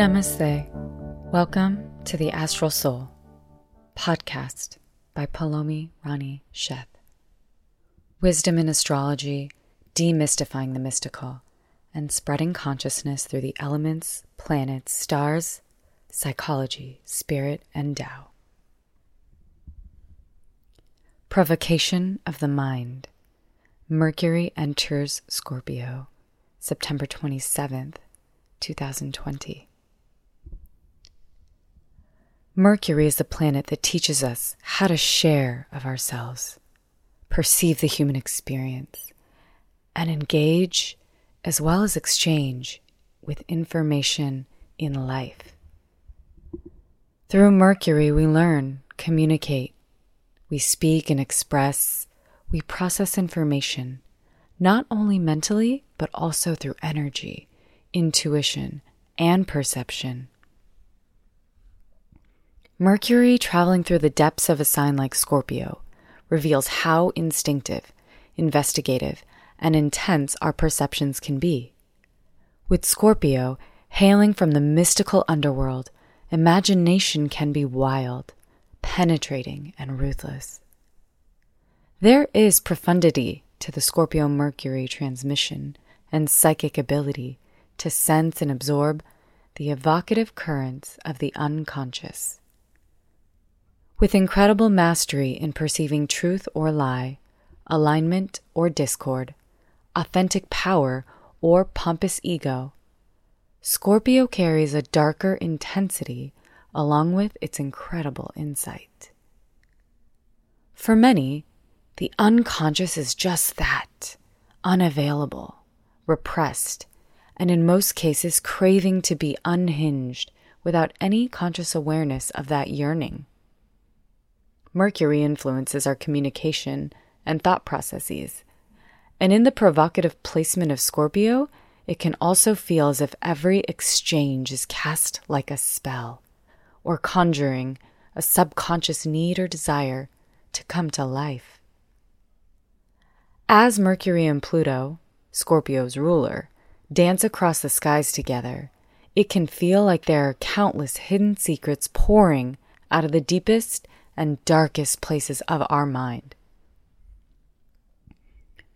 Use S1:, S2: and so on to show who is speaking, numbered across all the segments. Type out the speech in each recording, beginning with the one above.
S1: Namaste. Welcome to the Astral Soul podcast by Palomi Rani Sheth. Wisdom in astrology, demystifying the mystical, and spreading consciousness through the elements, planets, stars, psychology, spirit, and Tao. Provocation of the mind. Mercury enters Scorpio, September 27th, 2020. Mercury is the planet that teaches us how to share of ourselves, perceive the human experience, and engage as well as exchange with information in life. Through Mercury, we learn, communicate, we speak and express, we process information, not only mentally, but also through energy, intuition, and perception. Mercury traveling through the depths of a sign like Scorpio reveals how instinctive, investigative, and intense our perceptions can be. With Scorpio hailing from the mystical underworld, imagination can be wild, penetrating, and ruthless. There is profundity to the Scorpio Mercury transmission and psychic ability to sense and absorb the evocative currents of the unconscious. With incredible mastery in perceiving truth or lie, alignment or discord, authentic power or pompous ego, Scorpio carries a darker intensity along with its incredible insight. For many, the unconscious is just that unavailable, repressed, and in most cases craving to be unhinged without any conscious awareness of that yearning. Mercury influences our communication and thought processes. And in the provocative placement of Scorpio, it can also feel as if every exchange is cast like a spell, or conjuring a subconscious need or desire to come to life. As Mercury and Pluto, Scorpio's ruler, dance across the skies together, it can feel like there are countless hidden secrets pouring out of the deepest and darkest places of our mind.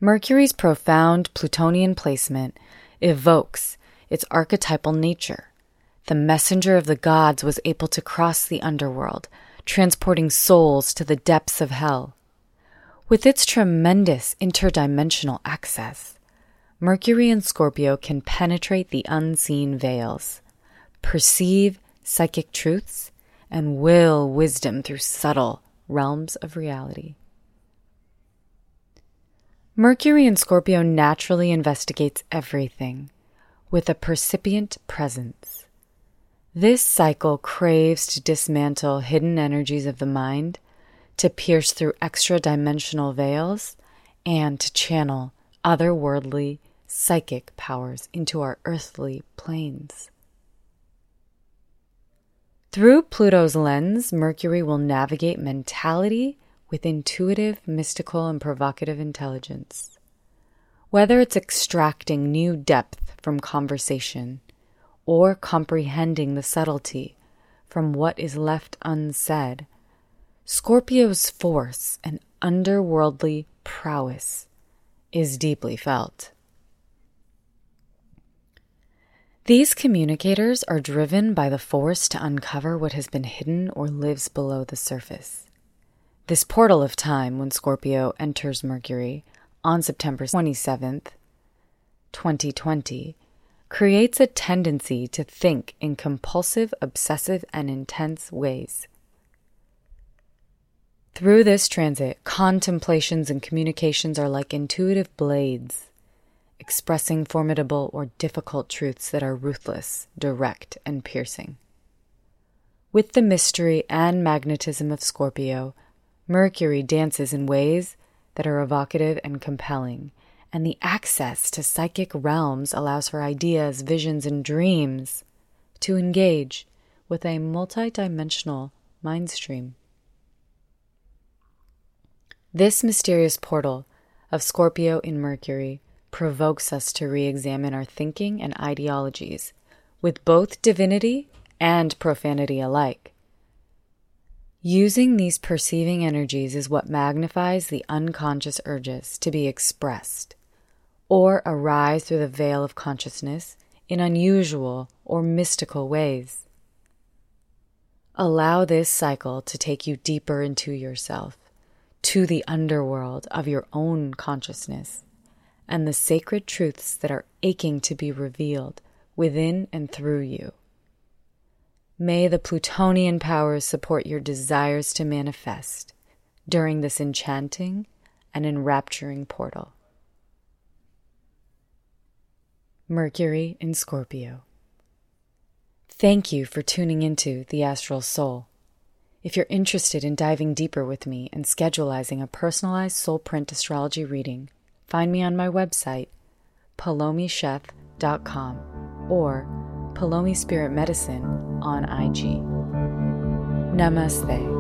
S1: Mercury's profound Plutonian placement evokes its archetypal nature. The messenger of the gods was able to cross the underworld, transporting souls to the depths of hell. With its tremendous interdimensional access, Mercury and Scorpio can penetrate the unseen veils, perceive psychic truths, and will wisdom through subtle realms of reality. Mercury in Scorpio naturally investigates everything with a percipient presence. This cycle craves to dismantle hidden energies of the mind, to pierce through extra dimensional veils, and to channel otherworldly psychic powers into our earthly planes. Through Pluto's lens, Mercury will navigate mentality with intuitive, mystical, and provocative intelligence. Whether it's extracting new depth from conversation or comprehending the subtlety from what is left unsaid, Scorpio's force and underworldly prowess is deeply felt. These communicators are driven by the force to uncover what has been hidden or lives below the surface. This portal of time, when Scorpio enters Mercury on September 27th, 2020, creates a tendency to think in compulsive, obsessive, and intense ways. Through this transit, contemplations and communications are like intuitive blades expressing formidable or difficult truths that are ruthless, direct, and piercing. With the mystery and magnetism of Scorpio, Mercury dances in ways that are evocative and compelling, and the access to psychic realms allows for ideas, visions, and dreams to engage with a multidimensional mind stream. This mysterious portal of Scorpio in Mercury provokes us to re examine our thinking and ideologies with both divinity and profanity alike. Using these perceiving energies is what magnifies the unconscious urges to be expressed or arise through the veil of consciousness in unusual or mystical ways. Allow this cycle to take you deeper into yourself, to the underworld of your own consciousness, and the sacred truths that are aching to be revealed within and through you. May the Plutonian powers support your desires to manifest during this enchanting and enrapturing portal. Mercury in Scorpio. Thank you for tuning into The Astral Soul. If you're interested in diving deeper with me and scheduling a personalized soul print astrology reading, find me on my website, palomisheth.com or Palomi Spirit Medicine on IG. Namaste.